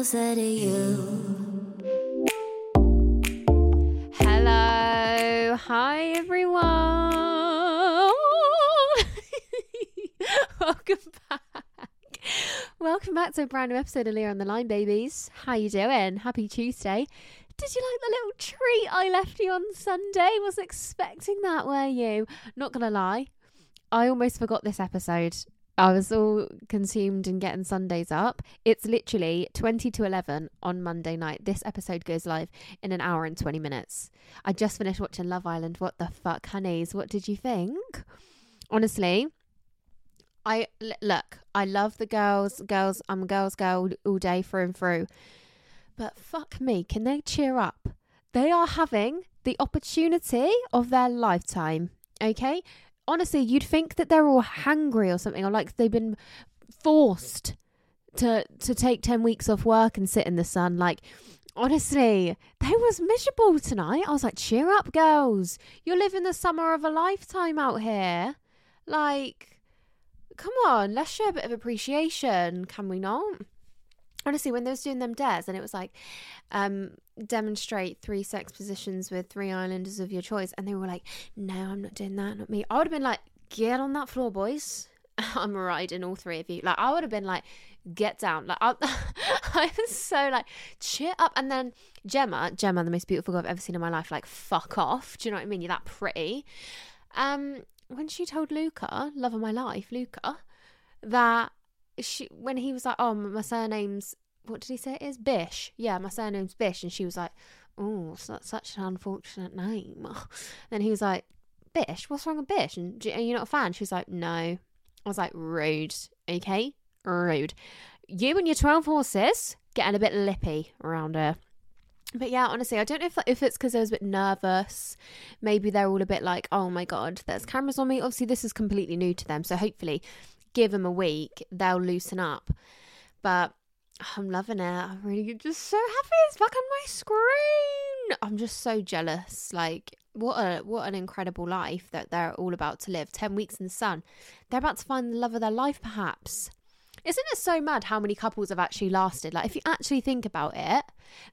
Closer to you. Hello. Hi, everyone. Welcome back. Welcome back to a brand new episode of Leah on the Line, babies. How you doing? Happy Tuesday. Did you like the little treat I left you on Sunday? Was expecting that, were you? Not gonna lie, I almost forgot this episode. I was all consumed in getting Sundays up. It's literally 20 to 11 on Monday night. This episode goes live in an hour and 20 minutes. I just finished watching Love Island. What the fuck, honeys? What did you think? Honestly, I look, I love the girls. Girls, I'm a girls' girl all day through and through. But fuck me, can they cheer up? They are having the opportunity of their lifetime. Okay, honestly, you'd think that they're all hungry or something, or like they've been forced to to take ten weeks off work and sit in the sun. Like, honestly, they was miserable tonight. I was like, cheer up, girls! You're living the summer of a lifetime out here. Like, come on, let's show a bit of appreciation, can we not? Honestly, when they was doing them dares and it was like, um, demonstrate three sex positions with three islanders of your choice, and they were like, no, I'm not doing that, not me. I would have been like, get on that floor, boys. I'm riding all three of you. Like, I would have been like, get down. Like, I, I was so like, cheer up. And then Gemma, Gemma, the most beautiful girl I've ever seen in my life, like, fuck off. Do you know what I mean? You're that pretty. Um, when she told Luca, love of my life, Luca, that she when he was like, "Oh, my surname's what did he say it is? Bish." Yeah, my surname's Bish, and she was like, "Oh, that's such an unfortunate name." then he was like, "Bish, what's wrong with Bish? And are you not a fan?" She was like, "No." I was like, "Rude, okay, rude." You and your twelve horses getting a bit lippy around her. But yeah, honestly, I don't know if if it's because I was a bit nervous. Maybe they're all a bit like, "Oh my god, there's cameras on me." Obviously, this is completely new to them, so hopefully, give them a week, they'll loosen up. But I'm loving it. I'm really just so happy it's back on my screen. I'm just so jealous. Like what a what an incredible life that they're all about to live. Ten weeks in the sun. They're about to find the love of their life, perhaps. Isn't it so mad how many couples have actually lasted? Like if you actually think about it,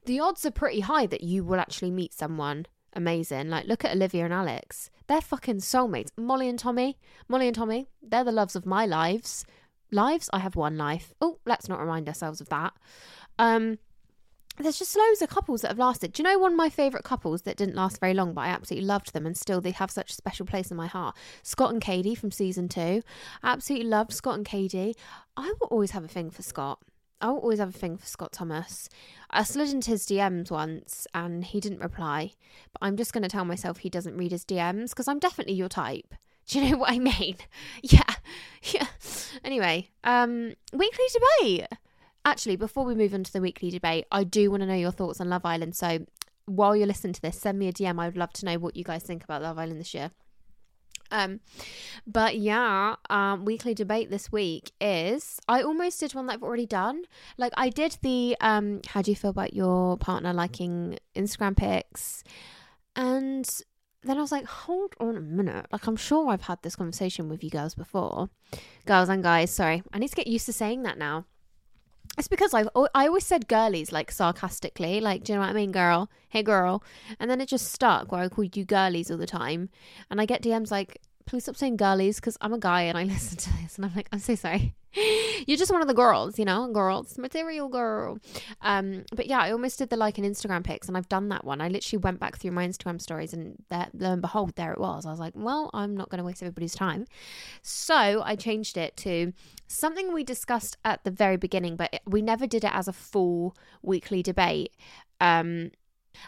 the odds are pretty high that you will actually meet someone amazing. Like, look at Olivia and Alex. They're fucking soulmates. Molly and Tommy. Molly and Tommy. They're the loves of my lives. Lives? I have one life. Oh, let's not remind ourselves of that. Um, there's just loads of couples that have lasted. Do you know one of my favourite couples that didn't last very long, but I absolutely loved them and still they have such a special place in my heart? Scott and Kady from season two. Absolutely loved Scott and Kady. I will always have a thing for Scott. I always have a thing for Scott Thomas. I slid into his DMs once and he didn't reply, but I'm just going to tell myself he doesn't read his DMs because I'm definitely your type. Do you know what I mean? Yeah. Yeah. Anyway, um, weekly debate. Actually, before we move on to the weekly debate, I do want to know your thoughts on Love Island. So while you're listening to this, send me a DM. I would love to know what you guys think about Love Island this year. Um, but yeah, um, weekly debate this week is I almost did one that I've already done. Like I did the um, how do you feel about your partner liking Instagram pics, and then I was like, hold on a minute. Like I'm sure I've had this conversation with you girls before, girls and guys. Sorry, I need to get used to saying that now. It's because I've I always said girlies like sarcastically, like do you know what I mean, girl? Hey, girl, and then it just stuck where I called you girlies all the time, and I get DMs like, please stop saying girlies because I'm a guy and I listen to this and I'm like, I'm so sorry. You're just one of the girls, you know, girls, material girl. Um, but yeah, I almost did the like an Instagram pics and I've done that one. I literally went back through my Instagram stories and there, lo and behold, there it was. I was like, well, I'm not going to waste everybody's time. So I changed it to something we discussed at the very beginning, but we never did it as a full weekly debate. Um,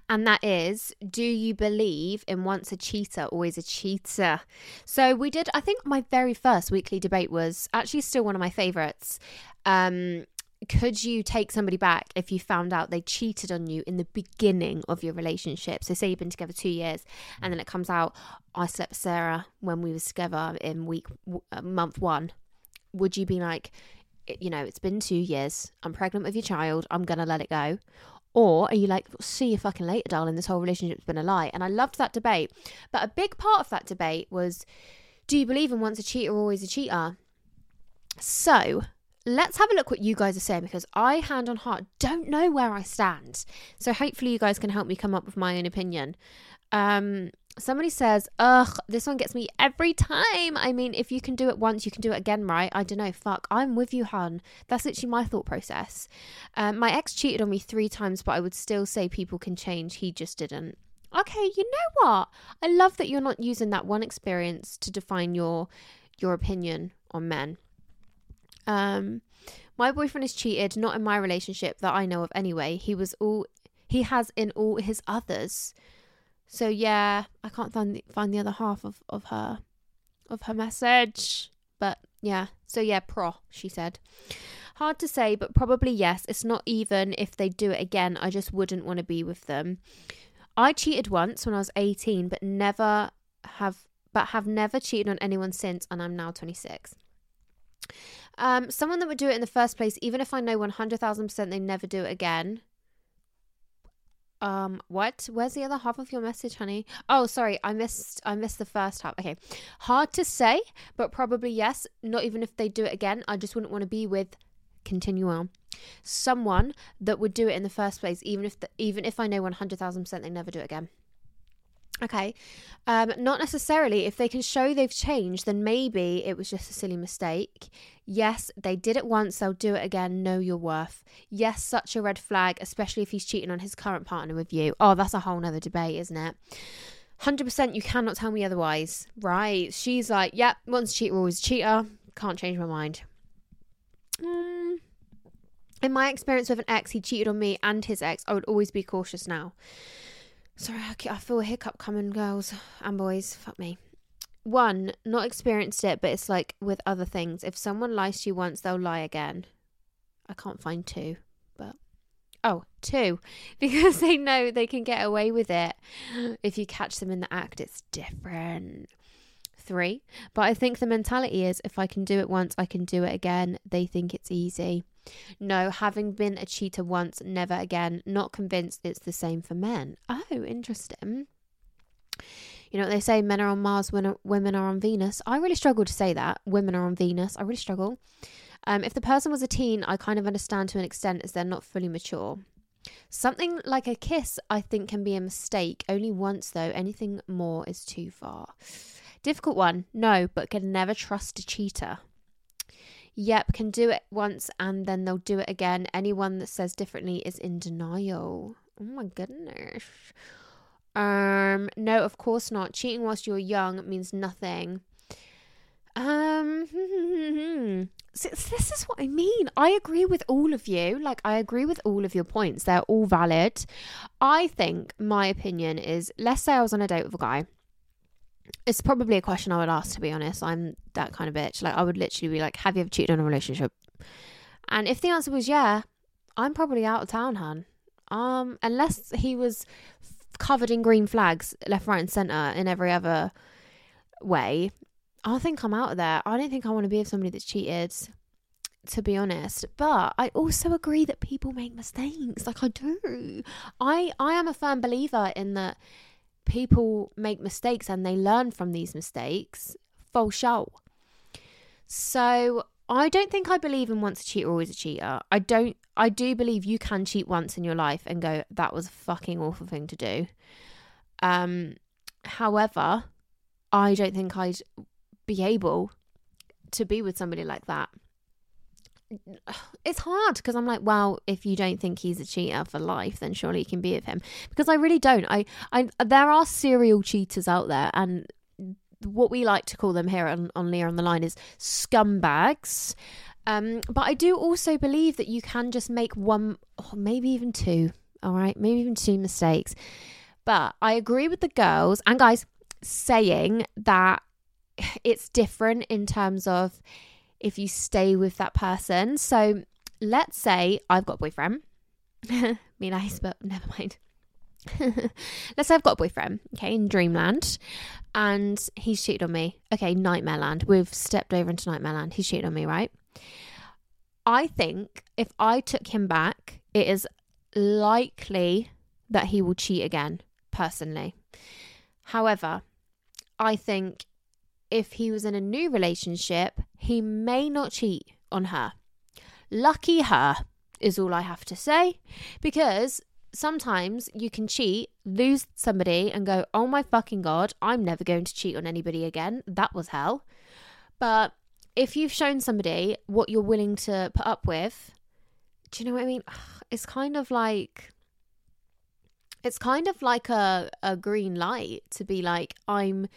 and that is do you believe in once a cheater always a cheater? So we did i think my very first weekly debate was actually still one of my favorites. Um could you take somebody back if you found out they cheated on you in the beginning of your relationship? So, say you've been together two years, and then it comes out, I slept with Sarah when we was together in week uh, month one. Would you be like, you know, it's been two years, I'm pregnant with your child, I'm gonna let it go, or are you like, see you fucking later, darling, this whole relationship's been a lie? And I loved that debate. But a big part of that debate was do you believe in once a cheater, always a cheater? So let's have a look what you guys are saying because I, hand on heart, don't know where I stand. So hopefully you guys can help me come up with my own opinion. Um, somebody says, ugh, this one gets me every time. I mean, if you can do it once, you can do it again, right? I don't know. Fuck. I'm with you, hun. That's literally my thought process. Um, my ex cheated on me three times, but I would still say people can change. He just didn't. Okay, you know what? I love that you're not using that one experience to define your your opinion on men. Um, my boyfriend has cheated, not in my relationship that I know of anyway. He was all he has in all his others. So yeah, I can't find the, find the other half of, of her of her message. But yeah, so yeah, pro, she said. Hard to say, but probably yes. It's not even if they do it again, I just wouldn't want to be with them. I cheated once when I was 18, but never have but have never cheated on anyone since and I'm now 26. Um, someone that would do it in the first place, even if I know 100,000% they never do it again, um, what? Where's the other half of your message, honey? Oh, sorry, I missed I missed the first half. Okay. Hard to say, but probably yes. Not even if they do it again, I just wouldn't want to be with continue on. Someone that would do it in the first place, even if the, even if I know one hundred thousand percent they never do it again. Okay. Um, not necessarily. If they can show they've changed, then maybe it was just a silly mistake. Yes, they did it once, they'll do it again. Know your worth. Yes, such a red flag, especially if he's cheating on his current partner with you. Oh, that's a whole nother debate, isn't it? 100% you cannot tell me otherwise, right? She's like, yep, once a cheater, always a cheater. Can't change my mind. Mm. In my experience with an ex, he cheated on me and his ex. I would always be cautious now. Sorry, I feel a hiccup coming, girls and boys. Fuck me. One, not experienced it, but it's like with other things. If someone lies to you once, they'll lie again. I can't find two, but oh, two, because they know they can get away with it. If you catch them in the act, it's different. Three, but I think the mentality is if I can do it once, I can do it again. They think it's easy. No, having been a cheater once, never again. Not convinced it's the same for men. Oh, interesting. You know what they say, men are on Mars, women are on Venus. I really struggle to say that. Women are on Venus. I really struggle. Um, if the person was a teen, I kind of understand to an extent as they're not fully mature. Something like a kiss, I think, can be a mistake. Only once, though. Anything more is too far. Difficult one, no, but can never trust a cheater. Yep, can do it once and then they'll do it again. Anyone that says differently is in denial. Oh my goodness. Um, no, of course not. Cheating whilst you're young means nothing. Um, this is what I mean. I agree with all of you. Like, I agree with all of your points. They're all valid. I think my opinion is let's say I was on a date with a guy it's probably a question I would ask to be honest. I'm that kind of bitch. Like I would literally be like, "Have you ever cheated on a relationship?" And if the answer was yeah, I'm probably out of town, hun. Um, unless he was covered in green flags left, right, and center in every other way, I think I'm out of there. I don't think I want to be with somebody that's cheated. To be honest, but I also agree that people make mistakes. Like I do. I I am a firm believer in that people make mistakes and they learn from these mistakes, full show. So I don't think I believe in once a cheater, always a cheater. I don't. I do believe you can cheat once in your life and go, that was a fucking awful thing to do. Um, however, I don't think I'd be able to be with somebody like that. It's hard because I'm like, well, if you don't think he's a cheater for life, then surely you can be with him. Because I really don't. I, I, there are serial cheaters out there, and what we like to call them here on, on Leah on the Line is scumbags. Um, but I do also believe that you can just make one, or maybe even two, all right, maybe even two mistakes. But I agree with the girls and guys saying that it's different in terms of if you stay with that person. So let's say I've got a boyfriend. Me nice, but never mind. let's say I've got a boyfriend, okay, in Dreamland, and he's cheated on me. Okay, Nightmare Land. We've stepped over into Nightmare Land. He's cheated on me, right? I think if I took him back, it is likely that he will cheat again, personally. However, I think if he was in a new relationship, he may not cheat on her. Lucky her is all I have to say because sometimes you can cheat, lose somebody, and go, oh my fucking God, I'm never going to cheat on anybody again. That was hell. But if you've shown somebody what you're willing to put up with, do you know what I mean? It's kind of like. It's kind of like a, a green light to be like, I'm,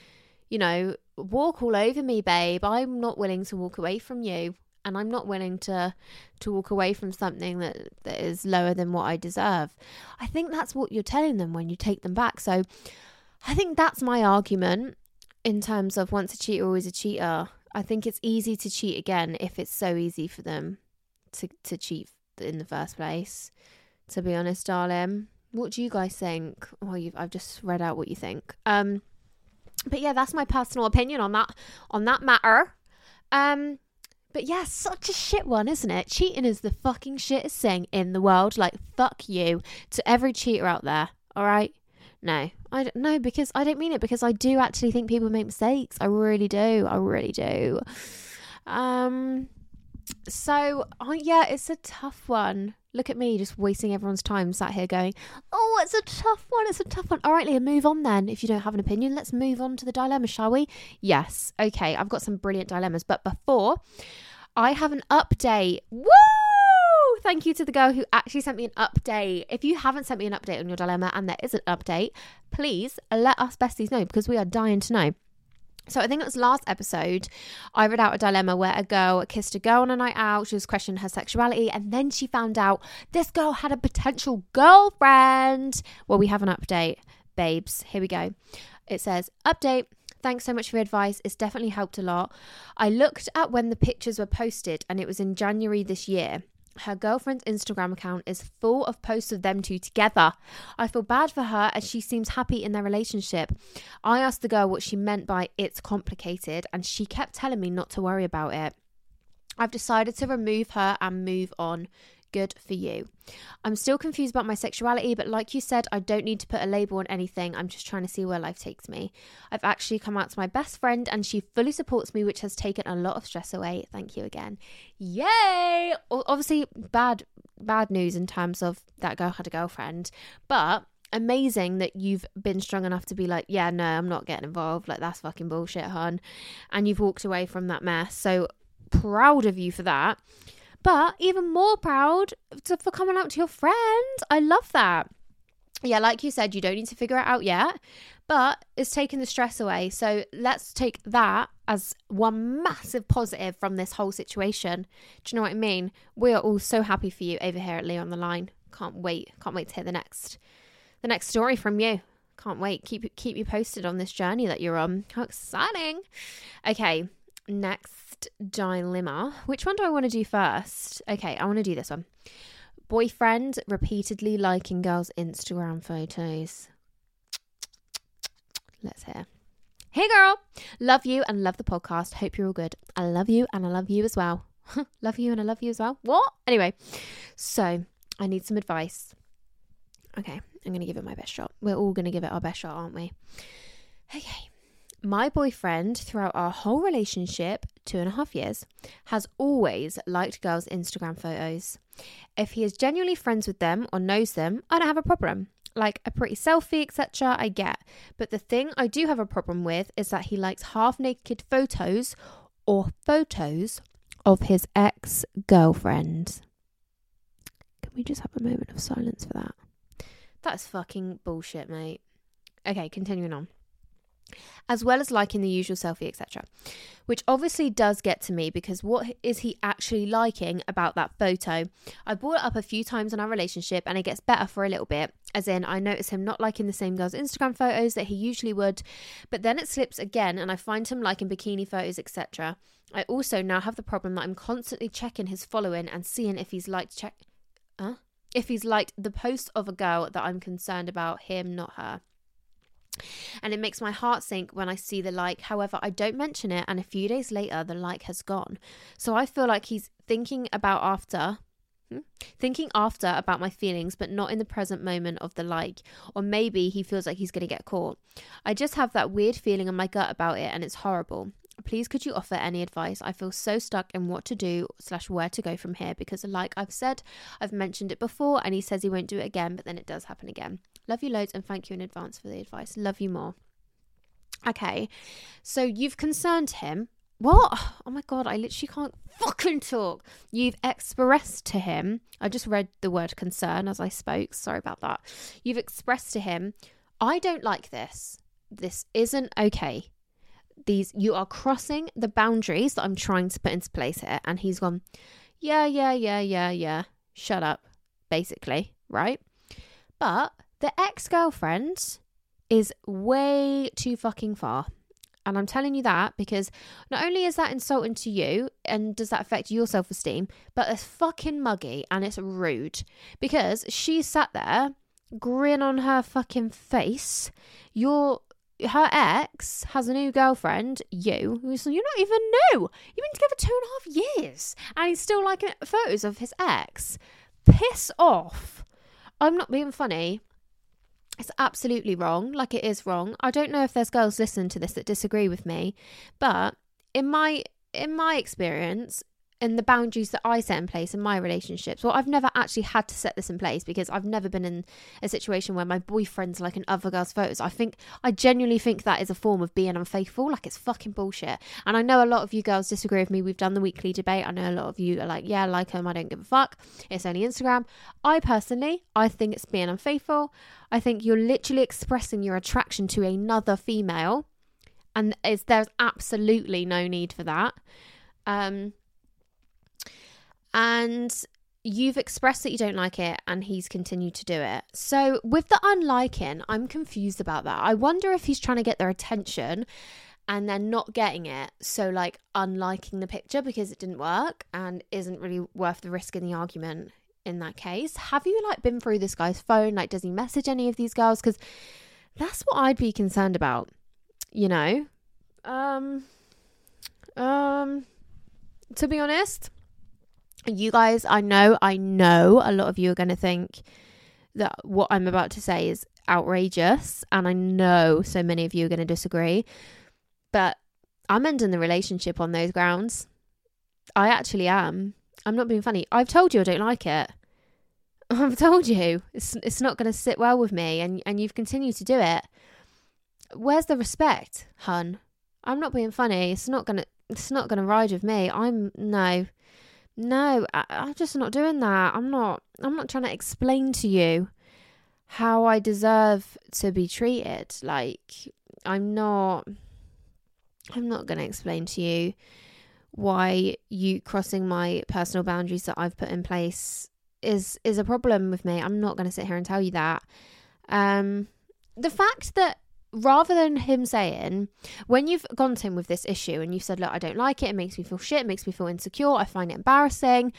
you know, walk all over me, babe. I'm not willing to walk away from you and I'm not willing to to walk away from something that, that is lower than what I deserve. I think that's what you're telling them when you take them back. So I think that's my argument in terms of once a cheater, always a cheater. I think it's easy to cheat again if it's so easy for them to, to cheat in the first place. To be honest, darling. What do you guys think? Well, I've just read out what you think. Um, but yeah, that's my personal opinion on that on that matter. Um, but yeah, such a shit one, isn't it? Cheating is the fucking shittest thing in the world. Like, fuck you to every cheater out there. All right. No, I don't know because I don't mean it because I do actually think people make mistakes. I really do. I really do. Um, so oh, yeah, it's a tough one. Look at me just wasting everyone's time sat here going, Oh, it's a tough one, it's a tough one. All right, Leah, move on then. If you don't have an opinion, let's move on to the dilemma, shall we? Yes. Okay, I've got some brilliant dilemmas. But before I have an update. Woo! Thank you to the girl who actually sent me an update. If you haven't sent me an update on your dilemma and there is an update, please let us besties know because we are dying to know. So I think it was last episode, I read out a dilemma where a girl kissed a girl on a night out. She was questioning her sexuality, and then she found out this girl had a potential girlfriend. Well, we have an update, babes. Here we go. It says, Update. Thanks so much for your advice. It's definitely helped a lot. I looked at when the pictures were posted, and it was in January this year her girlfriend's Instagram account is full of posts of them two together. I feel bad for her as she seems happy in their relationship. I asked the girl what she meant by it's complicated, and she kept telling me not to worry about it. I've decided to remove her and move on. Good for you. I'm still confused about my sexuality, but like you said, I don't need to put a label on anything. I'm just trying to see where life takes me. I've actually come out to my best friend and she fully supports me, which has taken a lot of stress away. Thank you again. Yay! Obviously, bad bad news in terms of that girl had a girlfriend, but amazing that you've been strong enough to be like, yeah, no, I'm not getting involved. Like, that's fucking bullshit, hun. And you've walked away from that mess. So proud of you for that. But even more proud to, for coming out to your friend. I love that. Yeah, like you said, you don't need to figure it out yet, but it's taking the stress away. So let's take that as one massive positive from this whole situation. Do you know what I mean? We are all so happy for you over here at Leah on the Line. Can't wait. Can't wait to hear the next the next story from you. Can't wait. Keep keep you posted on this journey that you're on. How exciting. Okay, next dilemma. Which one do I want to do first? Okay, I want to do this one. Boyfriend repeatedly liking girls' Instagram photos. Let's hear. Hey girl, love you and love the podcast. Hope you're all good. I love you and I love you as well. love you and I love you as well. What? Anyway, so I need some advice. Okay, I'm going to give it my best shot. We're all going to give it our best shot, aren't we? Okay. My boyfriend, throughout our whole relationship, two and a half years, has always liked girls' Instagram photos. If he is genuinely friends with them or knows them, I don't have a problem. Like a pretty selfie, etc., I get. But the thing I do have a problem with is that he likes half naked photos or photos of his ex girlfriend. Can we just have a moment of silence for that? That's fucking bullshit, mate. Okay, continuing on as well as liking the usual selfie, etc. Which obviously does get to me because what is he actually liking about that photo? I brought it up a few times in our relationship and it gets better for a little bit. As in, I notice him not liking the same girl's Instagram photos that he usually would, but then it slips again and I find him liking bikini photos, etc. I also now have the problem that I'm constantly checking his following and seeing if he's liked check huh? if he's liked the post of a girl that I'm concerned about him, not her and it makes my heart sink when I see the like. However, I don't mention it, and a few days later, the like has gone. So I feel like he's thinking about after. Hmm, thinking after about my feelings, but not in the present moment of the like, or maybe he feels like he's going to get caught. I just have that weird feeling in my gut about it, and it's horrible. Please, could you offer any advice? I feel so stuck in what to do slash where to go from here because, like I've said, I've mentioned it before, and he says he won't do it again, but then it does happen again. Love you loads and thank you in advance for the advice. Love you more. Okay, so you've concerned him. What? Oh my god, I literally can't fucking talk. You've expressed to him. I just read the word concern as I spoke. Sorry about that. You've expressed to him, I don't like this. This isn't okay. These you are crossing the boundaries that I'm trying to put into place here. And he's gone, Yeah, yeah, yeah, yeah, yeah. Shut up, basically, right? But the ex girlfriend is way too fucking far. And I'm telling you that because not only is that insulting to you and does that affect your self esteem, but it's fucking muggy and it's rude because she sat there, grin on her fucking face. Your her ex has a new girlfriend, you, who's you're not even new. You've been together two and a half years, and he's still liking photos of his ex. Piss off. I'm not being funny. It's absolutely wrong, like it is wrong. I don't know if there's girls listening to this that disagree with me, but in my in my experience, and the boundaries that I set in place in my relationships. Well, I've never actually had to set this in place because I've never been in a situation where my boyfriend's like in other girls' photos. I think I genuinely think that is a form of being unfaithful. Like it's fucking bullshit. And I know a lot of you girls disagree with me. We've done the weekly debate. I know a lot of you are like, yeah, like him. I don't give a fuck. It's only Instagram. I personally, I think it's being unfaithful. I think you're literally expressing your attraction to another female, and there's absolutely no need for that. Um, and you've expressed that you don't like it and he's continued to do it. So, with the unliking, I'm confused about that. I wonder if he's trying to get their attention and they're not getting it. So, like, unliking the picture because it didn't work and isn't really worth the risk in the argument in that case. Have you, like, been through this guy's phone? Like, does he message any of these girls? Because that's what I'd be concerned about, you know? Um, um, to be honest, you guys, I know, I know a lot of you are going to think that what I'm about to say is outrageous. And I know so many of you are going to disagree. But I'm ending the relationship on those grounds. I actually am. I'm not being funny. I've told you I don't like it. I've told you it's it's not going to sit well with me, and and you've continued to do it. Where's the respect, hun? I'm not being funny. It's not gonna it's not gonna ride with me. I'm no no, I, I'm just not doing that. I'm not. I'm not trying to explain to you how I deserve to be treated. Like I'm not. I'm not going to explain to you why you crossing my personal boundaries that I've put in place is is a problem with me. I'm not going to sit here and tell you that. Um, the fact that rather than him saying, when you've gone to him with this issue and you've said, Look, I don't like it, it makes me feel shit, it makes me feel insecure, I find it embarrassing,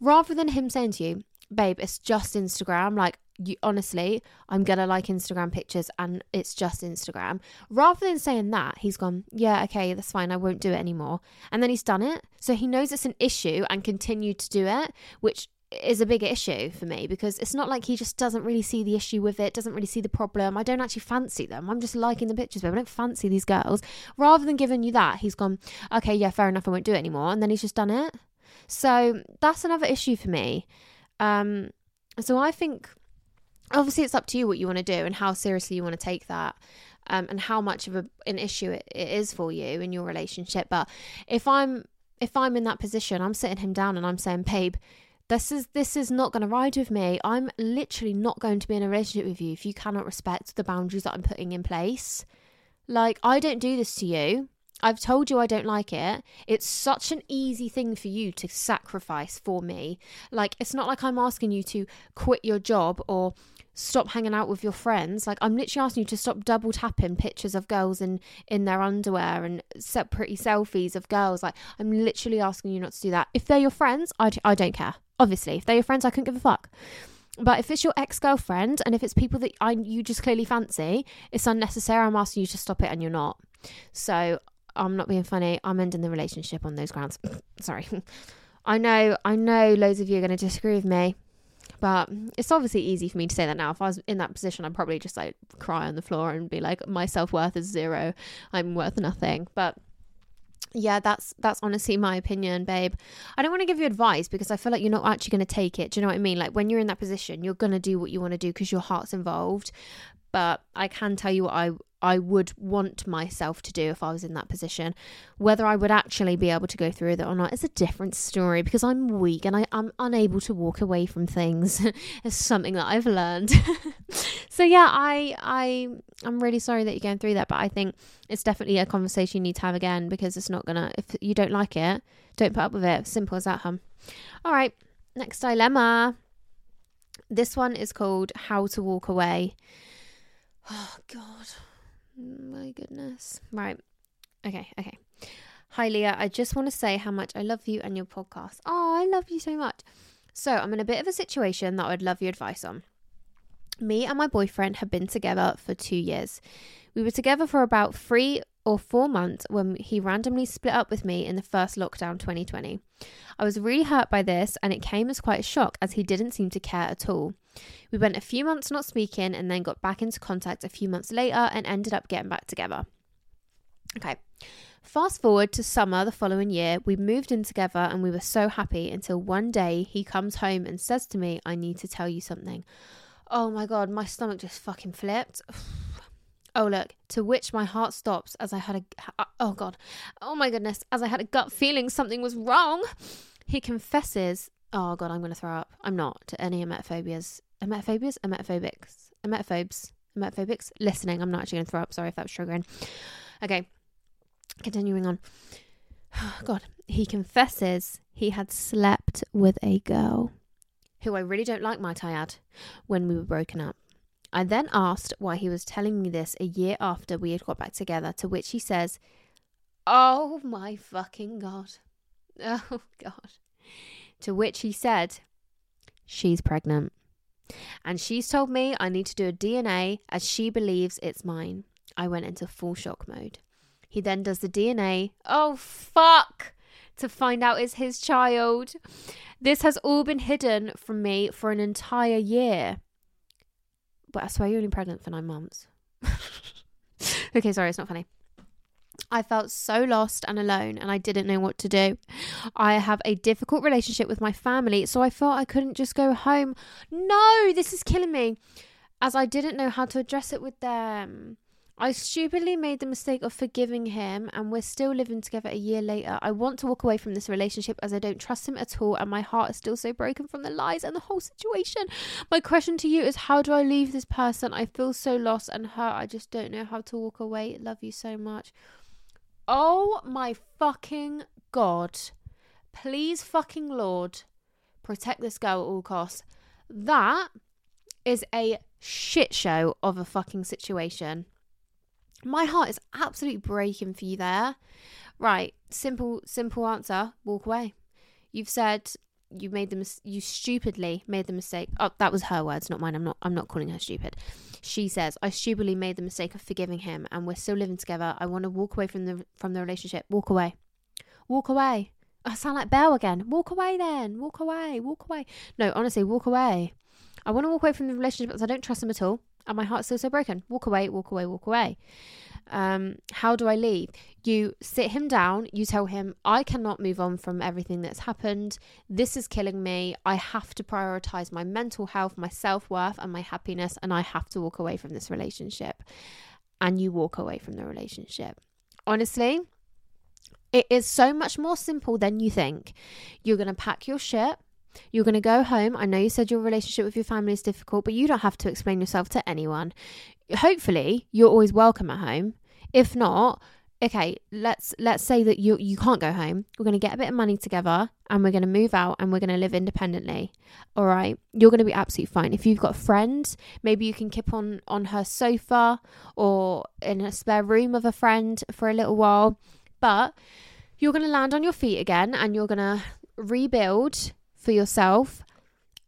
rather than him saying to you, Babe, it's just Instagram, like, you honestly, I'm gonna like Instagram pictures and it's just Instagram. Rather than saying that, he's gone, Yeah, okay, that's fine, I won't do it anymore. And then he's done it. So he knows it's an issue and continued to do it, which is a big issue for me because it's not like he just doesn't really see the issue with it, doesn't really see the problem. I don't actually fancy them. I'm just liking the pictures, but I don't fancy these girls. Rather than giving you that, he's gone, okay, yeah, fair enough, I won't do it anymore. And then he's just done it. So that's another issue for me. Um, so I think obviously it's up to you what you want to do and how seriously you want to take that. Um, and how much of a, an issue it, it is for you in your relationship. But if I'm if I'm in that position, I'm sitting him down and I'm saying, babe, this is this is not going to ride with me. I'm literally not going to be in a relationship with you if you cannot respect the boundaries that I'm putting in place. Like I don't do this to you. I've told you I don't like it. It's such an easy thing for you to sacrifice for me. Like it's not like I'm asking you to quit your job or stop hanging out with your friends. Like I'm literally asking you to stop double tapping pictures of girls in in their underwear and set pretty selfies of girls. Like I'm literally asking you not to do that. If they're your friends, I, I don't care. Obviously, if they're your friends, I couldn't give a fuck. But if it's your ex girlfriend and if it's people that I you just clearly fancy, it's unnecessary. I'm asking you to stop it, and you're not. So I'm not being funny. I'm ending the relationship on those grounds. Sorry. I know, I know loads of you are going to disagree with me. But it's obviously easy for me to say that now. If I was in that position, I'd probably just like cry on the floor and be like, my self worth is zero. I'm worth nothing. But yeah, that's that's honestly my opinion, babe. I don't want to give you advice because I feel like you're not actually going to take it. Do you know what I mean? Like when you're in that position, you're going to do what you want to do because your heart's involved. But I can tell you what I I would want myself to do if I was in that position. Whether I would actually be able to go through that or not is a different story because I'm weak and I, am unable to walk away from things. it's something that I've learned. so yeah, I I I'm really sorry that you're going through that, but I think it's definitely a conversation you need to have again because it's not gonna if you don't like it, don't put up with it. Simple as that, hum. All right, next dilemma. This one is called How to Walk Away. Oh God. My goodness. Right. Okay, okay. Hi, Leah. I just want to say how much I love you and your podcast. Oh, I love you so much. So, I'm in a bit of a situation that I'd love your advice on. Me and my boyfriend have been together for two years. We were together for about three or four months when he randomly split up with me in the first lockdown 2020. I was really hurt by this, and it came as quite a shock as he didn't seem to care at all. We went a few months not speaking and then got back into contact a few months later and ended up getting back together. Okay. Fast forward to summer the following year, we moved in together and we were so happy until one day he comes home and says to me, I need to tell you something. Oh my god, my stomach just fucking flipped. Oh, look, to which my heart stops as I had a. Uh, oh, God. Oh, my goodness. As I had a gut feeling something was wrong. He confesses. Oh, God, I'm going to throw up. I'm not to any emetophobias. Emetophobias? Emetophobics. Emetophobes. Emetophobics. Listening. I'm not actually going to throw up. Sorry if that was triggering. Okay. Continuing on. Oh, God. He confesses he had slept with a girl who I really don't like, might I add, when we were broken up. I then asked why he was telling me this a year after we had got back together, to which he says, Oh my fucking God. Oh God. To which he said, She's pregnant. And she's told me I need to do a DNA as she believes it's mine. I went into full shock mode. He then does the DNA. Oh, fuck! To find out it's his child. This has all been hidden from me for an entire year. But I swear you're only pregnant for nine months. okay, sorry, it's not funny. I felt so lost and alone, and I didn't know what to do. I have a difficult relationship with my family, so I felt I couldn't just go home. No, this is killing me, as I didn't know how to address it with them. I stupidly made the mistake of forgiving him, and we're still living together a year later. I want to walk away from this relationship as I don't trust him at all, and my heart is still so broken from the lies and the whole situation. My question to you is how do I leave this person? I feel so lost and hurt. I just don't know how to walk away. Love you so much. Oh my fucking god. Please, fucking Lord, protect this girl at all costs. That is a shit show of a fucking situation. My heart is absolutely breaking for you there. Right, simple simple answer, walk away. You've said you made the mis- you stupidly made the mistake. Oh, that was her words, not mine. I'm not I'm not calling her stupid. She says, "I stupidly made the mistake of forgiving him and we're still living together. I want to walk away from the from the relationship. Walk away. Walk away. I sound like Belle again. Walk away then. Walk away. Walk away. No, honestly, walk away. I want to walk away from the relationship because I don't trust him at all. And my heart's still so broken. Walk away, walk away, walk away. Um, how do I leave? You sit him down, you tell him, I cannot move on from everything that's happened. This is killing me. I have to prioritize my mental health, my self worth, and my happiness, and I have to walk away from this relationship. And you walk away from the relationship. Honestly, it is so much more simple than you think. You're going to pack your shit. You're going to go home. I know you said your relationship with your family is difficult, but you don't have to explain yourself to anyone. Hopefully, you're always welcome at home. If not, okay, let's let's say that you you can't go home. We're going to get a bit of money together and we're going to move out and we're going to live independently. All right? You're going to be absolutely fine. If you've got a friend, maybe you can keep on on her sofa or in a spare room of a friend for a little while. But you're going to land on your feet again and you're going to rebuild for yourself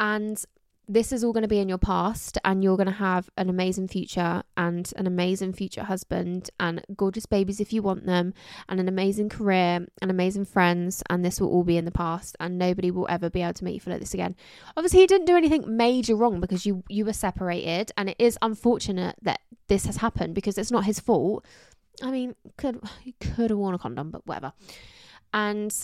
and this is all going to be in your past and you're going to have an amazing future and an amazing future husband and gorgeous babies if you want them and an amazing career and amazing friends and this will all be in the past and nobody will ever be able to make you feel like this again. Obviously he didn't do anything major wrong because you you were separated and it is unfortunate that this has happened because it's not his fault. I mean could he could have worn a condom but whatever. And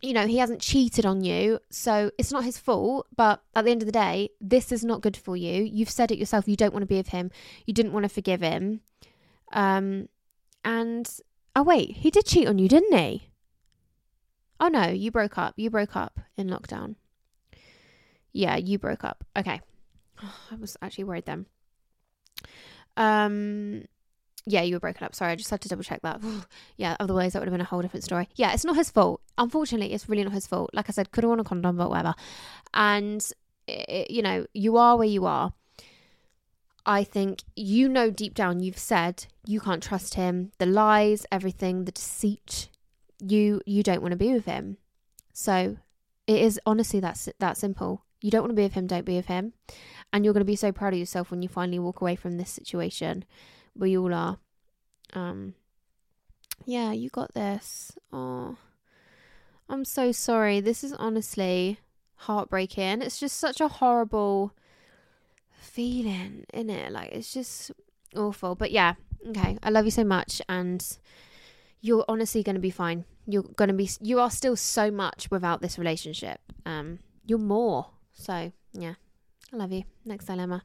you know, he hasn't cheated on you, so it's not his fault. But at the end of the day, this is not good for you. You've said it yourself. You don't want to be with him. You didn't want to forgive him. Um, and oh wait, he did cheat on you, didn't he? Oh no, you broke up. You broke up in lockdown. Yeah, you broke up. Okay, I was actually worried then. Um, yeah, you were broken up. Sorry, I just had to double check that. yeah, otherwise that would have been a whole different story. Yeah, it's not his fault. Unfortunately, it's really not his fault. Like I said, could have worn a condom, but whatever. And it, you know, you are where you are. I think you know deep down you've said you can't trust him. The lies, everything, the deceit. You you don't want to be with him. So it is honestly that's that simple. You don't want to be with him, don't be with him. And you're going to be so proud of yourself when you finally walk away from this situation we all are. Um, yeah, you got this. Oh, I'm so sorry. This is honestly heartbreaking. It's just such a horrible feeling, in it? Like it's just awful. But yeah, okay. I love you so much, and you're honestly going to be fine. You're going to be. You are still so much without this relationship. Um, you're more. So yeah, I love you. Next dilemma.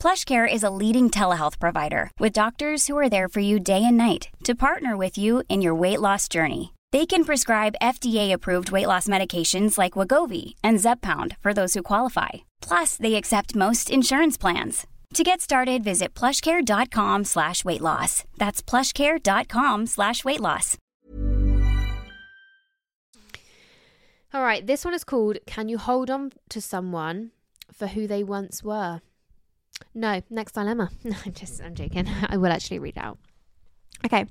PlushCare is a leading telehealth provider with doctors who are there for you day and night to partner with you in your weight loss journey. They can prescribe FDA-approved weight loss medications like Wegovy and Zepbound for those who qualify. Plus, they accept most insurance plans. To get started, visit plushcare.com slash weight loss. That's plushcare.com slash weight loss. All right, this one is called Can You Hold On to Someone for Who They Once Were? No, next dilemma. No, I'm just, I'm joking. I will actually read out. Okay.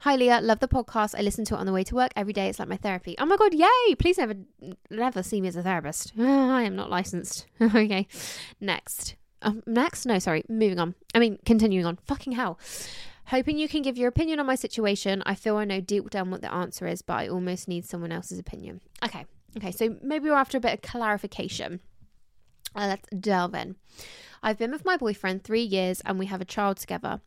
Hi Leah, love the podcast. I listen to it on the way to work every day. It's like my therapy. Oh my god, yay! Please never never see me as a therapist. I am not licensed. okay. Next. Um, next? No, sorry. Moving on. I mean, continuing on. Fucking hell. Hoping you can give your opinion on my situation. I feel I know deep down what the answer is, but I almost need someone else's opinion. Okay. Okay, so maybe we're after a bit of clarification. Uh, let's delve in. I've been with my boyfriend three years and we have a child together.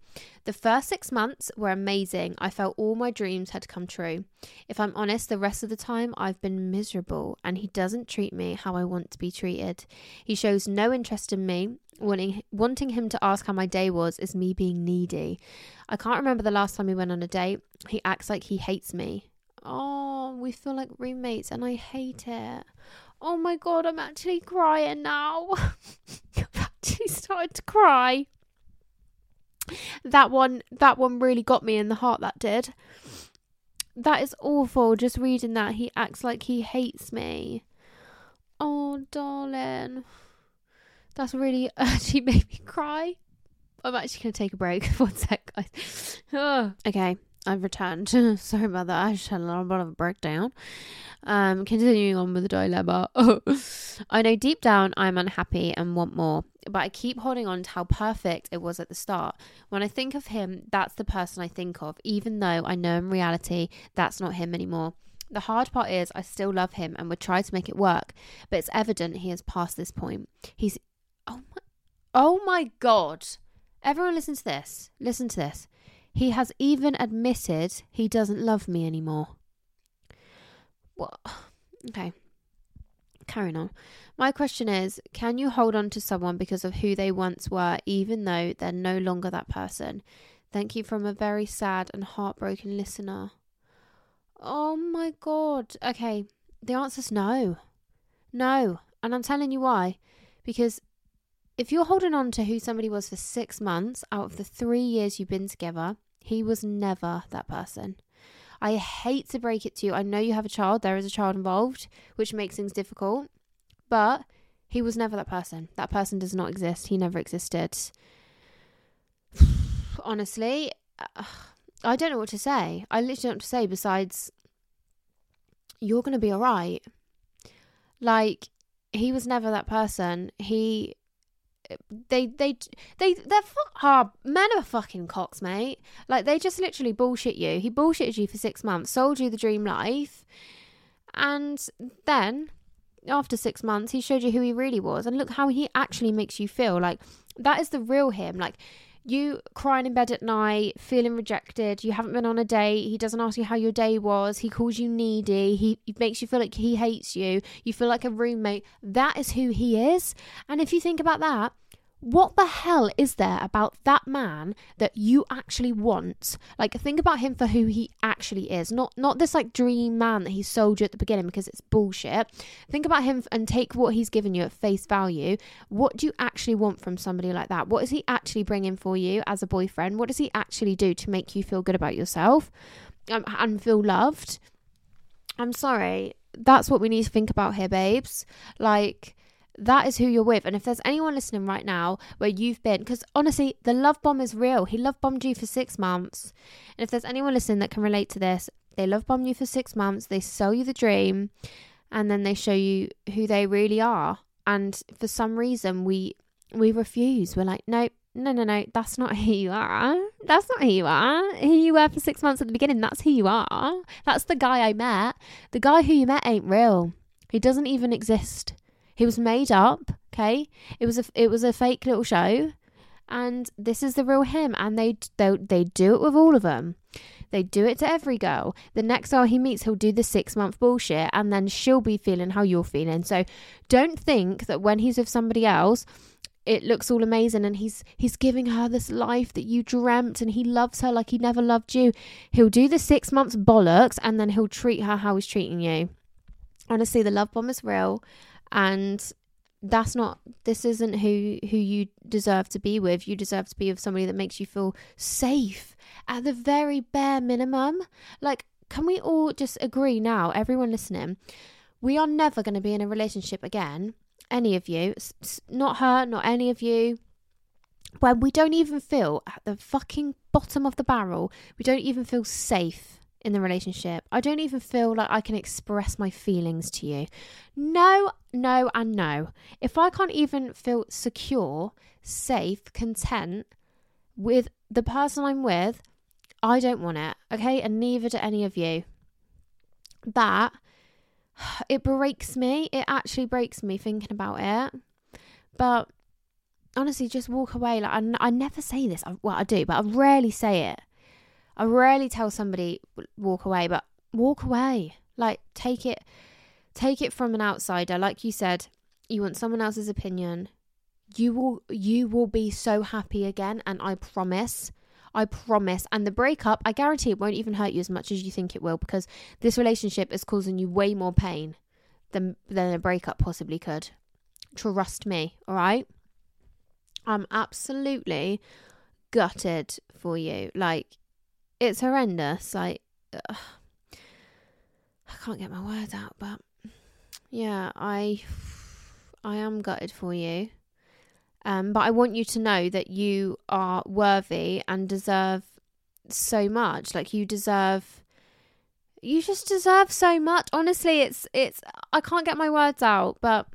The first six months were amazing. I felt all my dreams had come true. If I'm honest, the rest of the time I've been miserable and he doesn't treat me how I want to be treated. He shows no interest in me. Wanting, wanting him to ask how my day was is me being needy. I can't remember the last time we went on a date. He acts like he hates me. Oh, we feel like roommates and I hate it. Oh my god, I'm actually crying now. actually started to cry. That one that one really got me in the heart that did. That is awful just reading that he acts like he hates me. Oh darling. That's really actually made me cry. I'm actually gonna take a break. For one sec, guys. okay. I've returned. Sorry about that. I just had a little bit of a breakdown. Um, continuing on with the dilemma. I know deep down I'm unhappy and want more, but I keep holding on to how perfect it was at the start. When I think of him, that's the person I think of, even though I know in reality that's not him anymore. The hard part is I still love him and would try to make it work, but it's evident he has passed this point. He's oh my oh my god. Everyone listen to this. Listen to this. He has even admitted he doesn't love me anymore. What? Okay. Carrying on. My question is can you hold on to someone because of who they once were, even though they're no longer that person? Thank you from a very sad and heartbroken listener. Oh my god. Okay. The answer's no. No. And I'm telling you why. Because if you're holding on to who somebody was for six months out of the three years you've been together, he was never that person. I hate to break it to you. I know you have a child, there is a child involved, which makes things difficult, but he was never that person. That person does not exist. He never existed. Honestly, uh, I don't know what to say. I literally don't know what to say besides, you're going to be all right. Like, he was never that person. He they they they they're fu- men are fucking cocks, mate. Like they just literally bullshit you. He bullshitted you for six months, sold you the dream life, and then after six months, he showed you who he really was, and look how he actually makes you feel. Like that is the real him. Like you crying in bed at night, feeling rejected, you haven't been on a date, he doesn't ask you how your day was, he calls you needy, he, he, makes you feel like he hates you, you feel like a roommate. That is who he is. And if you think about that, what the hell is there about that man that you actually want? Like think about him for who he actually is. Not not this like dream man that he sold you at the beginning because it's bullshit. Think about him and take what he's given you at face value. What do you actually want from somebody like that? What is he actually bringing for you as a boyfriend? What does he actually do to make you feel good about yourself um, and feel loved? I'm sorry. That's what we need to think about here babes. Like that is who you're with. And if there's anyone listening right now where you've been, because honestly, the love bomb is real. He love bombed you for six months. And if there's anyone listening that can relate to this, they love bomb you for six months, they sell you the dream, and then they show you who they really are. And for some reason, we we refuse. We're like, nope, no, no, no, that's not who you are. That's not who you are. Who you were for six months at the beginning, that's who you are. That's the guy I met. The guy who you met ain't real. He doesn't even exist. He was made up, okay? It was a it was a fake little show, and this is the real him. And they they they do it with all of them. They do it to every girl. The next girl he meets, he'll do the six month bullshit, and then she'll be feeling how you're feeling. So don't think that when he's with somebody else, it looks all amazing and he's he's giving her this life that you dreamt and he loves her like he never loved you. He'll do the six months bollocks and then he'll treat her how he's treating you. Honestly, the love bomb is real and that's not this isn't who who you deserve to be with. You deserve to be with somebody that makes you feel safe at the very bare minimum. Like can we all just agree now everyone listening we are never going to be in a relationship again any of you not her not any of you when we don't even feel at the fucking bottom of the barrel, we don't even feel safe in the relationship. I don't even feel like I can express my feelings to you. No, no, and no. If I can't even feel secure, safe, content with the person I'm with, I don't want it, okay? And neither do any of you. That, it breaks me. It actually breaks me thinking about it. But honestly, just walk away. Like I, never say this. I, well, I do, but I rarely say it. I rarely tell somebody walk away, but walk away. Like take it, take it from an outsider. Like you said, you want someone else's opinion. You will, you will be so happy again, and I promise. I promise. And the breakup, I guarantee it won't even hurt you as much as you think it will because this relationship is causing you way more pain than than a breakup possibly could. Trust me, all right? I'm absolutely gutted for you. Like, it's horrendous. Like, ugh. I can't get my words out, but yeah, I, I am gutted for you. Um, but I want you to know that you are worthy and deserve so much. Like you deserve, you just deserve so much. Honestly, it's it's. I can't get my words out, but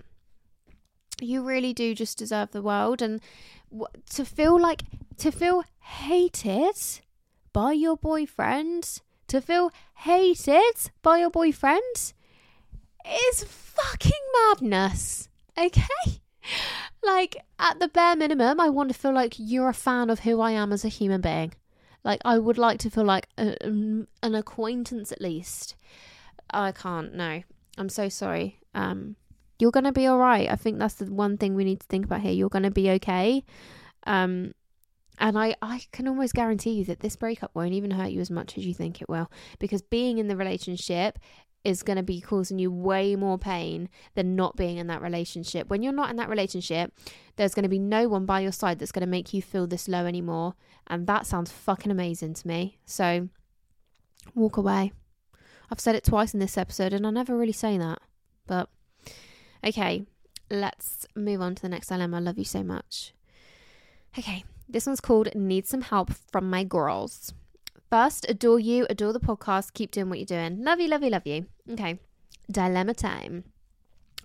you really do just deserve the world and to feel like to feel hated by your boyfriend to feel hated by your boyfriend is fucking madness okay like at the bare minimum i want to feel like you're a fan of who i am as a human being like i would like to feel like a, an acquaintance at least i can't no i'm so sorry um you're going to be all right. I think that's the one thing we need to think about here. You're going to be okay. Um, and I, I can almost guarantee you that this breakup won't even hurt you as much as you think it will. Because being in the relationship is going to be causing you way more pain than not being in that relationship. When you're not in that relationship, there's going to be no one by your side that's going to make you feel this low anymore. And that sounds fucking amazing to me. So walk away. I've said it twice in this episode and I never really say that. But Okay, let's move on to the next dilemma. I love you so much. Okay, this one's called Need Some Help from My Girls. First, adore you, adore the podcast, keep doing what you're doing. Love you, love you, love you. Okay, dilemma time.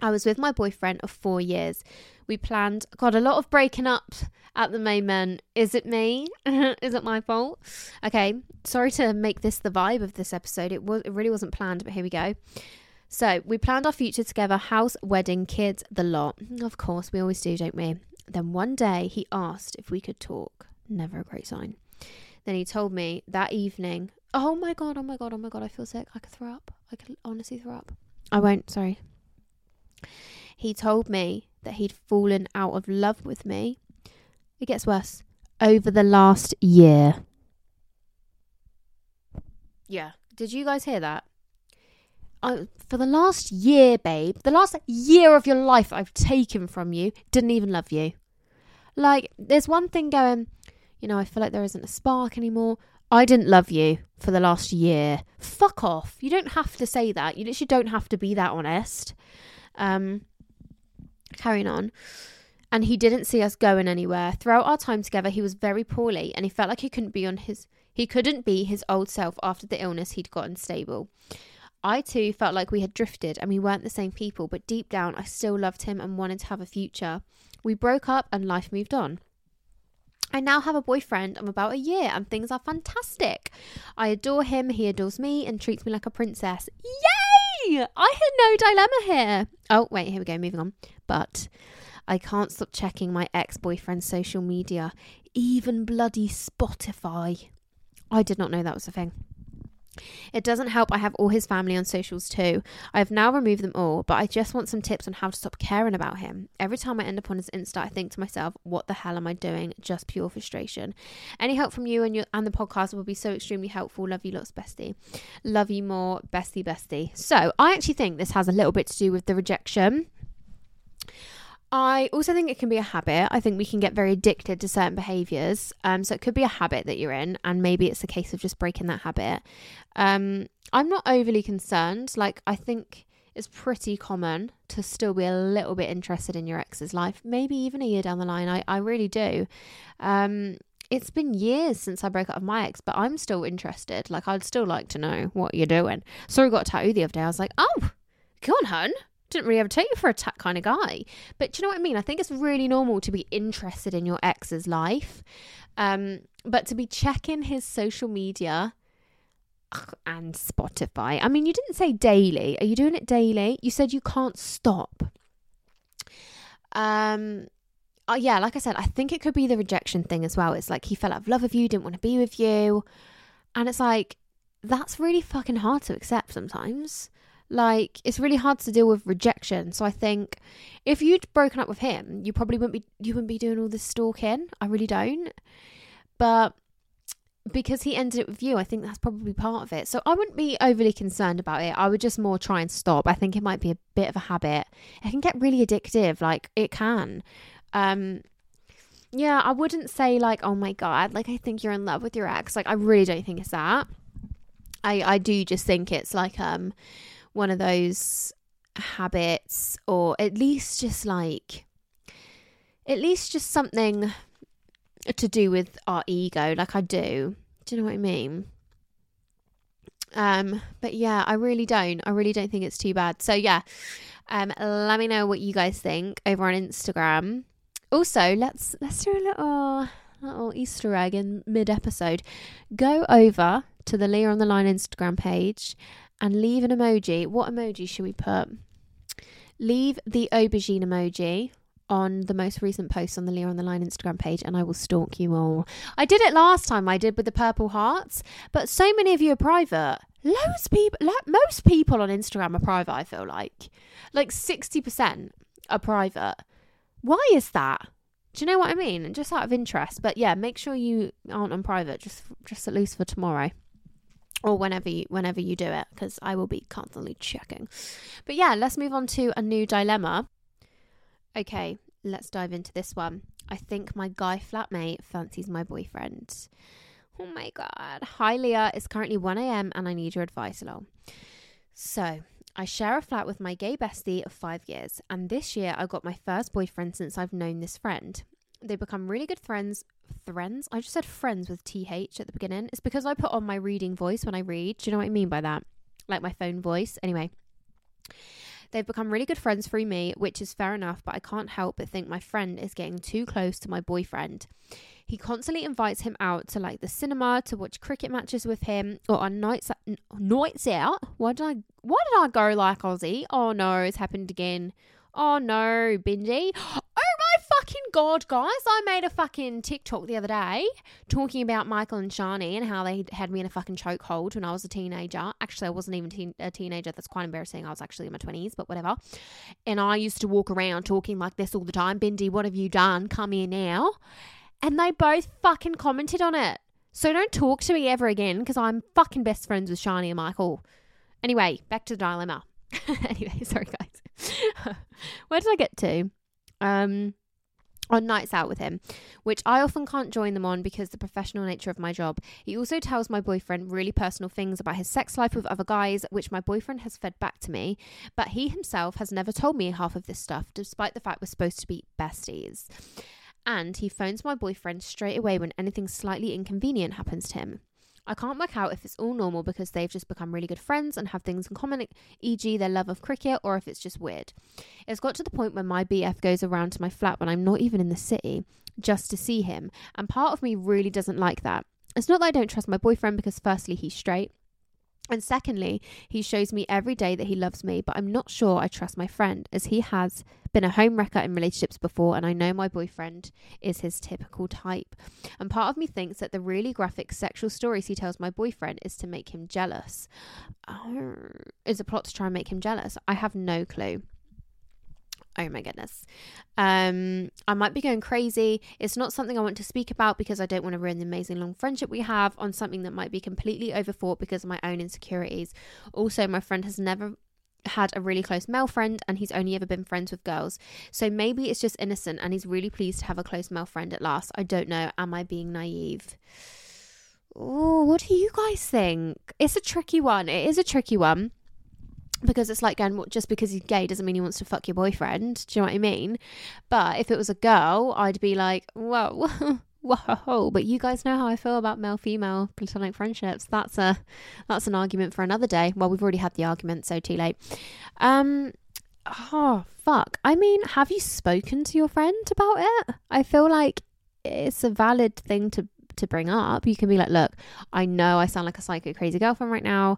I was with my boyfriend of four years. We planned, got a lot of breaking up at the moment. Is it me? Is it my fault? Okay, sorry to make this the vibe of this episode. It was, it really wasn't planned, but here we go. So we planned our future together house, wedding, kids, the lot. Of course, we always do, don't we? Then one day he asked if we could talk. Never a great sign. Then he told me that evening, oh my God, oh my God, oh my God, I feel sick. I could throw up. I could honestly throw up. I won't, sorry. He told me that he'd fallen out of love with me. It gets worse. Over the last year. Yeah. Did you guys hear that? For the last year, babe, the last year of your life I've taken from you, didn't even love you. Like, there's one thing going, you know, I feel like there isn't a spark anymore. I didn't love you for the last year. Fuck off. You don't have to say that. You literally don't have to be that honest. Um, carrying on. And he didn't see us going anywhere. Throughout our time together, he was very poorly and he felt like he couldn't be on his he couldn't be his old self after the illness he'd gotten stable. I too felt like we had drifted and we weren't the same people, but deep down I still loved him and wanted to have a future. We broke up and life moved on. I now have a boyfriend of about a year and things are fantastic. I adore him, he adores me and treats me like a princess. Yay! I had no dilemma here. Oh, wait, here we go, moving on. But I can't stop checking my ex boyfriend's social media, even bloody Spotify. I did not know that was a thing. It doesn't help I have all his family on socials too. I have now removed them all, but I just want some tips on how to stop caring about him. Every time I end up on his Insta, I think to myself, what the hell am I doing? Just pure frustration. Any help from you and your and the podcast will be so extremely helpful. Love you lots, bestie. Love you more, bestie, bestie. So I actually think this has a little bit to do with the rejection. I also think it can be a habit. I think we can get very addicted to certain behaviors. Um, so it could be a habit that you're in, and maybe it's a case of just breaking that habit. Um, I'm not overly concerned. Like, I think it's pretty common to still be a little bit interested in your ex's life, maybe even a year down the line. I, I really do. Um, it's been years since I broke up with my ex, but I'm still interested. Like, I'd still like to know what you're doing. So I got a tattoo the other day. I was like, oh, go on, hun. Didn't really ever take you for a tat kind of guy. But do you know what I mean? I think it's really normal to be interested in your ex's life. Um, but to be checking his social media and Spotify. I mean, you didn't say daily. Are you doing it daily? You said you can't stop. Um, uh, yeah, like I said, I think it could be the rejection thing as well. It's like he fell out of love with you, didn't want to be with you. And it's like, that's really fucking hard to accept sometimes. Like, it's really hard to deal with rejection. So I think if you'd broken up with him, you probably wouldn't be you wouldn't be doing all this stalking. I really don't. But because he ended it with you, I think that's probably part of it. So I wouldn't be overly concerned about it. I would just more try and stop. I think it might be a bit of a habit. It can get really addictive, like it can. Um yeah, I wouldn't say like, oh my god, like I think you're in love with your ex. Like I really don't think it's that. I I do just think it's like um one of those habits or at least just like at least just something to do with our ego like I do. Do you know what I mean? Um but yeah, I really don't. I really don't think it's too bad. So yeah, um let me know what you guys think over on Instagram also, let's let's do a little little Easter egg in mid episode. Go over to the Leah on the Line Instagram page and leave an emoji. What emoji should we put? Leave the aubergine emoji on the most recent post on the Leah on the Line Instagram page, and I will stalk you all. I did it last time. I did with the purple hearts, but so many of you are private. Loads people, most people on Instagram are private. I feel like, like sixty percent are private. Why is that? Do you know what I mean? Just out of interest. But yeah, make sure you aren't on private. Just just at least for tomorrow, or whenever you whenever you do it, because I will be constantly checking. But yeah, let's move on to a new dilemma. Okay, let's dive into this one. I think my guy flatmate fancies my boyfriend. Oh my god. Hi Leah, it's currently 1am and I need your advice, lol. So, I share a flat with my gay bestie of five years, and this year I got my first boyfriend since I've known this friend. They become really good friends. Friends? I just said friends with TH at the beginning. It's because I put on my reading voice when I read. Do you know what I mean by that? Like my phone voice. Anyway. They've become really good friends through me, which is fair enough, but I can't help but think my friend is getting too close to my boyfriend. He constantly invites him out to like the cinema to watch cricket matches with him or on nights nights out. Why did I why did I go like Aussie? Oh no, it's happened again. Oh no, Benji. Oh fucking god, guys. I made a fucking TikTok the other day talking about Michael and Shani and how they had me in a fucking chokehold when I was a teenager. Actually, I wasn't even teen- a teenager. That's quite embarrassing. I was actually in my 20s, but whatever. And I used to walk around talking like this all the time. Benji, what have you done? Come here now. And they both fucking commented on it. So don't talk to me ever again because I'm fucking best friends with Shani and Michael. Anyway, back to the dilemma. anyway, sorry guys. Where did I get to? Um on nights out with him, which I often can't join them on because the professional nature of my job. He also tells my boyfriend really personal things about his sex life with other guys, which my boyfriend has fed back to me, but he himself has never told me half of this stuff, despite the fact we're supposed to be besties and he phones my boyfriend straight away when anything slightly inconvenient happens to him. I can't work out if it's all normal because they've just become really good friends and have things in common, e.g., their love of cricket, or if it's just weird. It's got to the point where my BF goes around to my flat when I'm not even in the city just to see him, and part of me really doesn't like that. It's not that I don't trust my boyfriend because, firstly, he's straight, and secondly, he shows me every day that he loves me, but I'm not sure I trust my friend as he has been a home wrecker in relationships before and I know my boyfriend is his typical type. And part of me thinks that the really graphic sexual stories he tells my boyfriend is to make him jealous. Is a plot to try and make him jealous. I have no clue. Oh my goodness. Um, I might be going crazy. It's not something I want to speak about because I don't want to ruin the amazing long friendship we have on something that might be completely overthought because of my own insecurities. Also, my friend has never had a really close male friend and he's only ever been friends with girls. So maybe it's just innocent and he's really pleased to have a close male friend at last. I don't know. Am I being naive? Oh, what do you guys think? It's a tricky one. It is a tricky one. Because it's like going just because he's gay doesn't mean he wants to fuck your boyfriend. Do you know what i mean? But if it was a girl i'd be like whoa whoa but you guys know how i feel about male female platonic friendships. That's a that's an argument for another day. Well we've already had the argument so too late. Um oh fuck. I mean have you spoken to your friend about it? I feel like it's a valid thing to to bring up. You can be like look i know i sound like a psycho crazy girlfriend right now.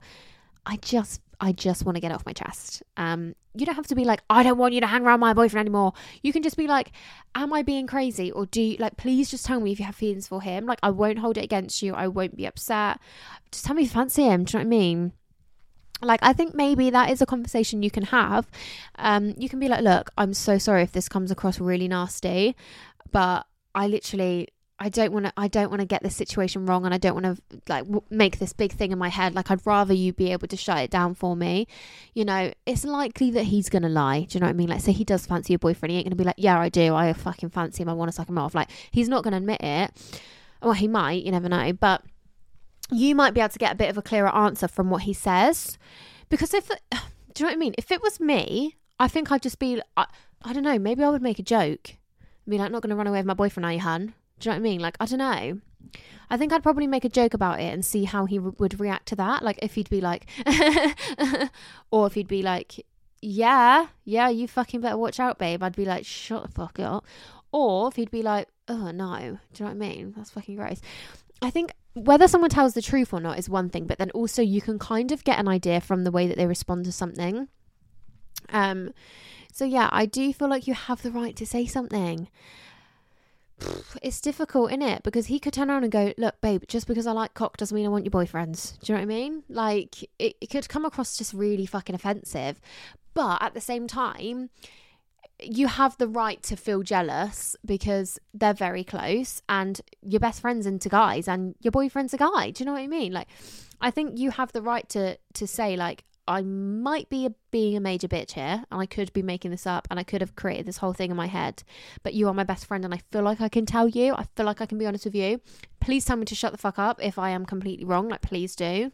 I just I just want to get off my chest. Um, you don't have to be like, I don't want you to hang around my boyfriend anymore. You can just be like, Am I being crazy? Or do you like, please just tell me if you have feelings for him. Like, I won't hold it against you. I won't be upset. Just tell me if you fancy him. Do you know what I mean? Like, I think maybe that is a conversation you can have. Um, you can be like, Look, I'm so sorry if this comes across really nasty, but I literally I don't want to I don't want to get this situation wrong and I don't want to like w- make this big thing in my head. Like I'd rather you be able to shut it down for me. You know it's likely that he's going to lie. Do you know what I mean? Like say he does fancy your boyfriend he ain't going to be like yeah I do. I fucking fancy him. I want to suck him off. Like he's not going to admit it. Well he might you never know. But you might be able to get a bit of a clearer answer from what he says. Because if do you know what I mean? If it was me I think I'd just be I, I don't know maybe I would make a joke. I be like not going to run away with my boyfriend are you hun do you know what I mean? Like, I don't know. I think I'd probably make a joke about it and see how he re- would react to that. Like, if he'd be like, or if he'd be like, yeah, yeah, you fucking better watch out, babe. I'd be like, shut the fuck up. Or if he'd be like, oh no, do you know what I mean? That's fucking gross. I think whether someone tells the truth or not is one thing, but then also you can kind of get an idea from the way that they respond to something. Um, so yeah, I do feel like you have the right to say something it's difficult, isn't it? Because he could turn around and go, Look, babe, just because I like cock doesn't mean I want your boyfriends. Do you know what I mean? Like, it, it could come across just really fucking offensive. But at the same time, you have the right to feel jealous because they're very close and your best friend's into guys and your boyfriend's a guy. Do you know what I mean? Like, I think you have the right to to say like, I might be a, being a major bitch here and I could be making this up and I could have created this whole thing in my head. But you are my best friend and I feel like I can tell you. I feel like I can be honest with you. Please tell me to shut the fuck up if I am completely wrong. Like, please do.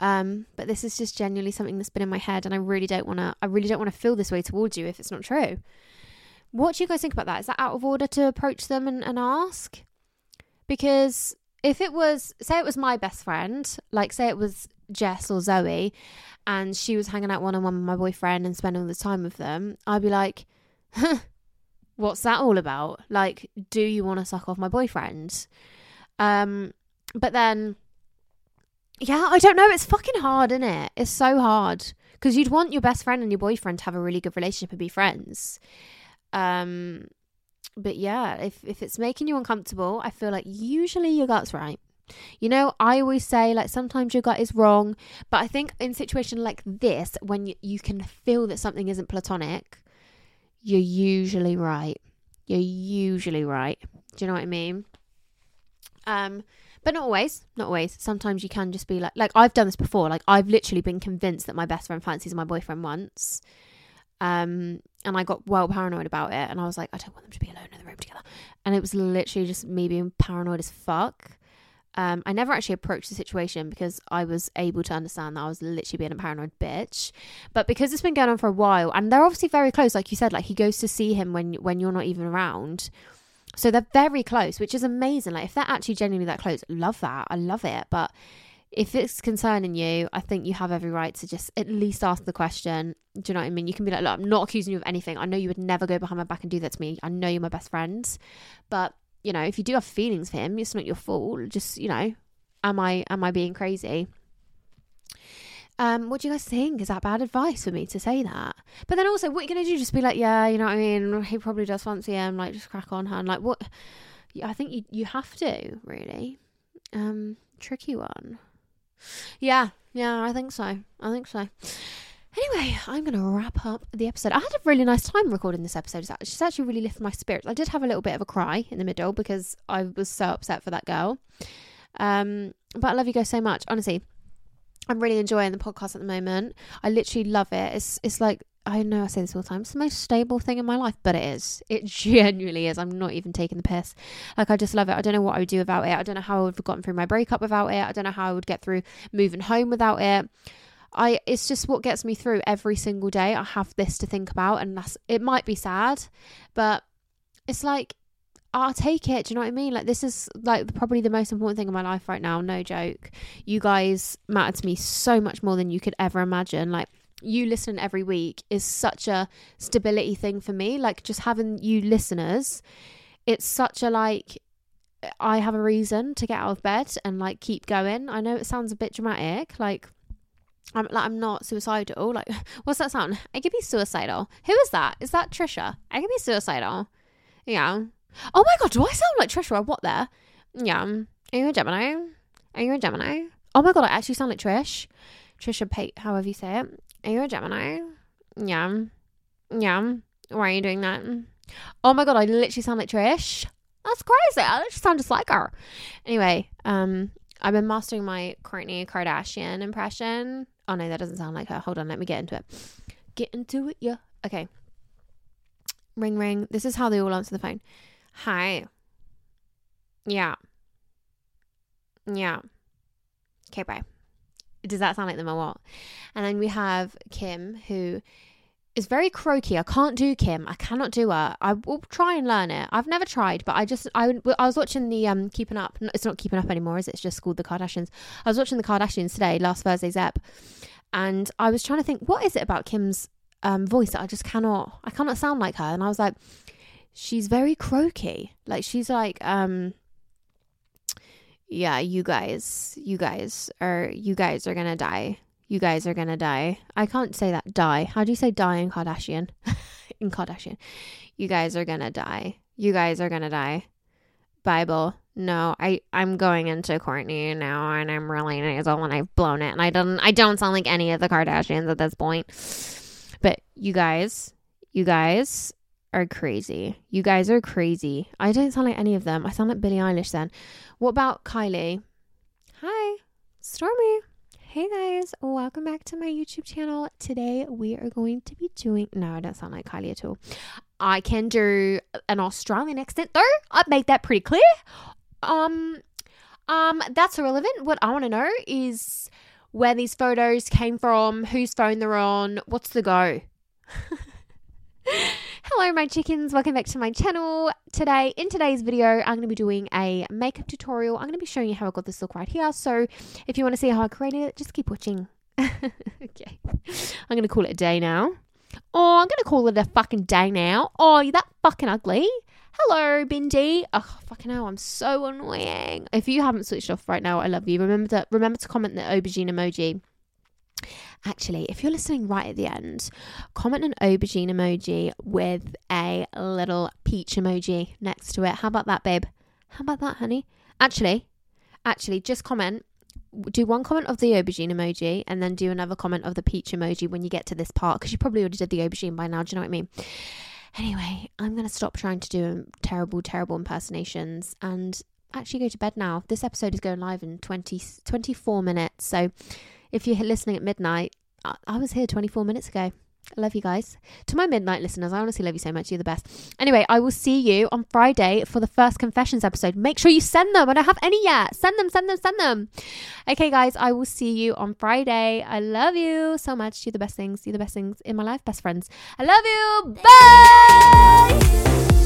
Um, but this is just genuinely something that's been in my head and I really don't want to, I really don't want to feel this way towards you if it's not true. What do you guys think about that? Is that out of order to approach them and, and ask? Because if it was, say it was my best friend, like say it was Jess or Zoe and she was hanging out one on one with my boyfriend and spending all the time with them, I'd be like, huh, what's that all about? Like, do you want to suck off my boyfriend? Um, but then, yeah, I don't know. It's fucking hard, isn't it? It's so hard because you'd want your best friend and your boyfriend to have a really good relationship and be friends. Um, but yeah, if if it's making you uncomfortable, I feel like usually your gut's right. You know, I always say like sometimes your gut is wrong, but I think in situation like this, when you, you can feel that something isn't platonic, you're usually right. You're usually right. Do you know what I mean? Um, but not always. Not always. Sometimes you can just be like, like I've done this before. Like I've literally been convinced that my best friend fancies my boyfriend once, um, and I got well paranoid about it. And I was like, I don't want them to be alone in the room together. And it was literally just me being paranoid as fuck. Um, I never actually approached the situation because I was able to understand that I was literally being a paranoid bitch. But because it's been going on for a while, and they're obviously very close, like you said, like he goes to see him when when you're not even around. So they're very close, which is amazing. Like if they're actually genuinely that close, love that. I love it. But if it's concerning you, I think you have every right to just at least ask the question. Do you know what I mean? You can be like, look, I'm not accusing you of anything. I know you would never go behind my back and do that to me. I know you're my best friend. But you know, if you do have feelings for him, it's not your fault. Just, you know, am I am I being crazy? Um, what do you guys think? Is that bad advice for me to say that? But then also, what are you gonna do? Just be like, yeah, you know what I mean? He probably does fancy him. Like, just crack on, hand. Like, what? I think you you have to really. Um, tricky one. Yeah, yeah, I think so. I think so. Anyway, I'm going to wrap up the episode. I had a really nice time recording this episode. She's actually really lifted my spirits. I did have a little bit of a cry in the middle because I was so upset for that girl. Um, but I love you guys so much. Honestly, I'm really enjoying the podcast at the moment. I literally love it. It's it's like I know I say this all the time. It's the most stable thing in my life, but it is. It genuinely is. I'm not even taking the piss. Like I just love it. I don't know what I would do without it. I don't know how I would have gotten through my breakup without it. I don't know how I would get through moving home without it. I it's just what gets me through every single day. I have this to think about, and that's it. Might be sad, but it's like I'll take it. Do you know what I mean? Like this is like probably the most important thing in my life right now. No joke. You guys matter to me so much more than you could ever imagine. Like you listening every week is such a stability thing for me. Like just having you listeners, it's such a like I have a reason to get out of bed and like keep going. I know it sounds a bit dramatic, like I'm like I'm not suicidal. Like what's that sound? I could be suicidal. Who is that? Is that Trisha? I could be suicidal. Yeah. Oh my god, do I sound like Trisha what there? Yeah. Are you a Gemini? Are you a Gemini? Oh my god, I actually sound like Trish. Trisha Pate, however you say it. Are you a Gemini? Yeah. Yeah. Why are you doing that? Oh my god, I literally sound like Trish. That's crazy. I literally sound just like her. Anyway, um, I've been mastering my Kourtney Kardashian impression. Oh no, that doesn't sound like her. Hold on, let me get into it. Get into it, yeah. Okay. Ring ring. This is how they all answer the phone. Hi. Yeah. Yeah. Okay, bye. Does that sound like them or what? And then we have Kim, who is very croaky. I can't do Kim. I cannot do her. I will try and learn it. I've never tried, but I just I I was watching the um Keeping Up. It's not Keeping Up anymore, is it? It's just called The Kardashians. I was watching The Kardashians today, last Thursday's ep, and I was trying to think what is it about Kim's um voice that I just cannot I cannot sound like her. And I was like, she's very croaky. Like she's like um yeah, you guys, you guys are you guys are gonna die. You guys are gonna die. I can't say that die. How do you say die in Kardashian? in Kardashian. You guys are gonna die. You guys are gonna die. Bible. No, I I'm going into Kourtney now, and I'm really nasal, and I've blown it, and I don't I don't sound like any of the Kardashians at this point. But you guys, you guys are crazy. You guys are crazy. I don't sound like any of them. I sound like Billie Eilish then. What about Kylie? Hi, Stormi. Hey guys, welcome back to my YouTube channel. Today we are going to be doing. No, I don't sound like Kylie at all. I can do an Australian accent though. I made that pretty clear. Um, um, that's irrelevant. What I want to know is where these photos came from, whose phone they're on, what's the go. Hello, my chickens. Welcome back to my channel. Today, in today's video, I'm going to be doing a makeup tutorial. I'm going to be showing you how I got this look right here. So, if you want to see how I created it, just keep watching. okay. I'm going to call it a day now. Oh, I'm going to call it a fucking day now. Oh, you're that fucking ugly. Hello, Bindi. Oh, fucking hell, I'm so annoying. If you haven't switched off right now, I love you. Remember to remember to comment the aubergine emoji Actually, if you're listening right at the end, comment an aubergine emoji with a little peach emoji next to it. How about that, babe? How about that, honey? Actually, actually, just comment. Do one comment of the aubergine emoji and then do another comment of the peach emoji when you get to this part because you probably already did the aubergine by now. Do you know what I mean? Anyway, I'm going to stop trying to do um, terrible, terrible impersonations and actually go to bed now. This episode is going live in 20, 24 minutes. So if you're listening at midnight, I, was here 24 minutes ago. I love you guys. To my midnight listeners, I honestly love you so much. You're the best. Anyway, I will see you on Friday for the first confessions episode. Make sure you send them. I don't have any yet. Send them, send them, send them. Okay, guys, I will see you on Friday. I love you so much. You're the best things. You're the best things in my life. Best friends. I love you. Bye.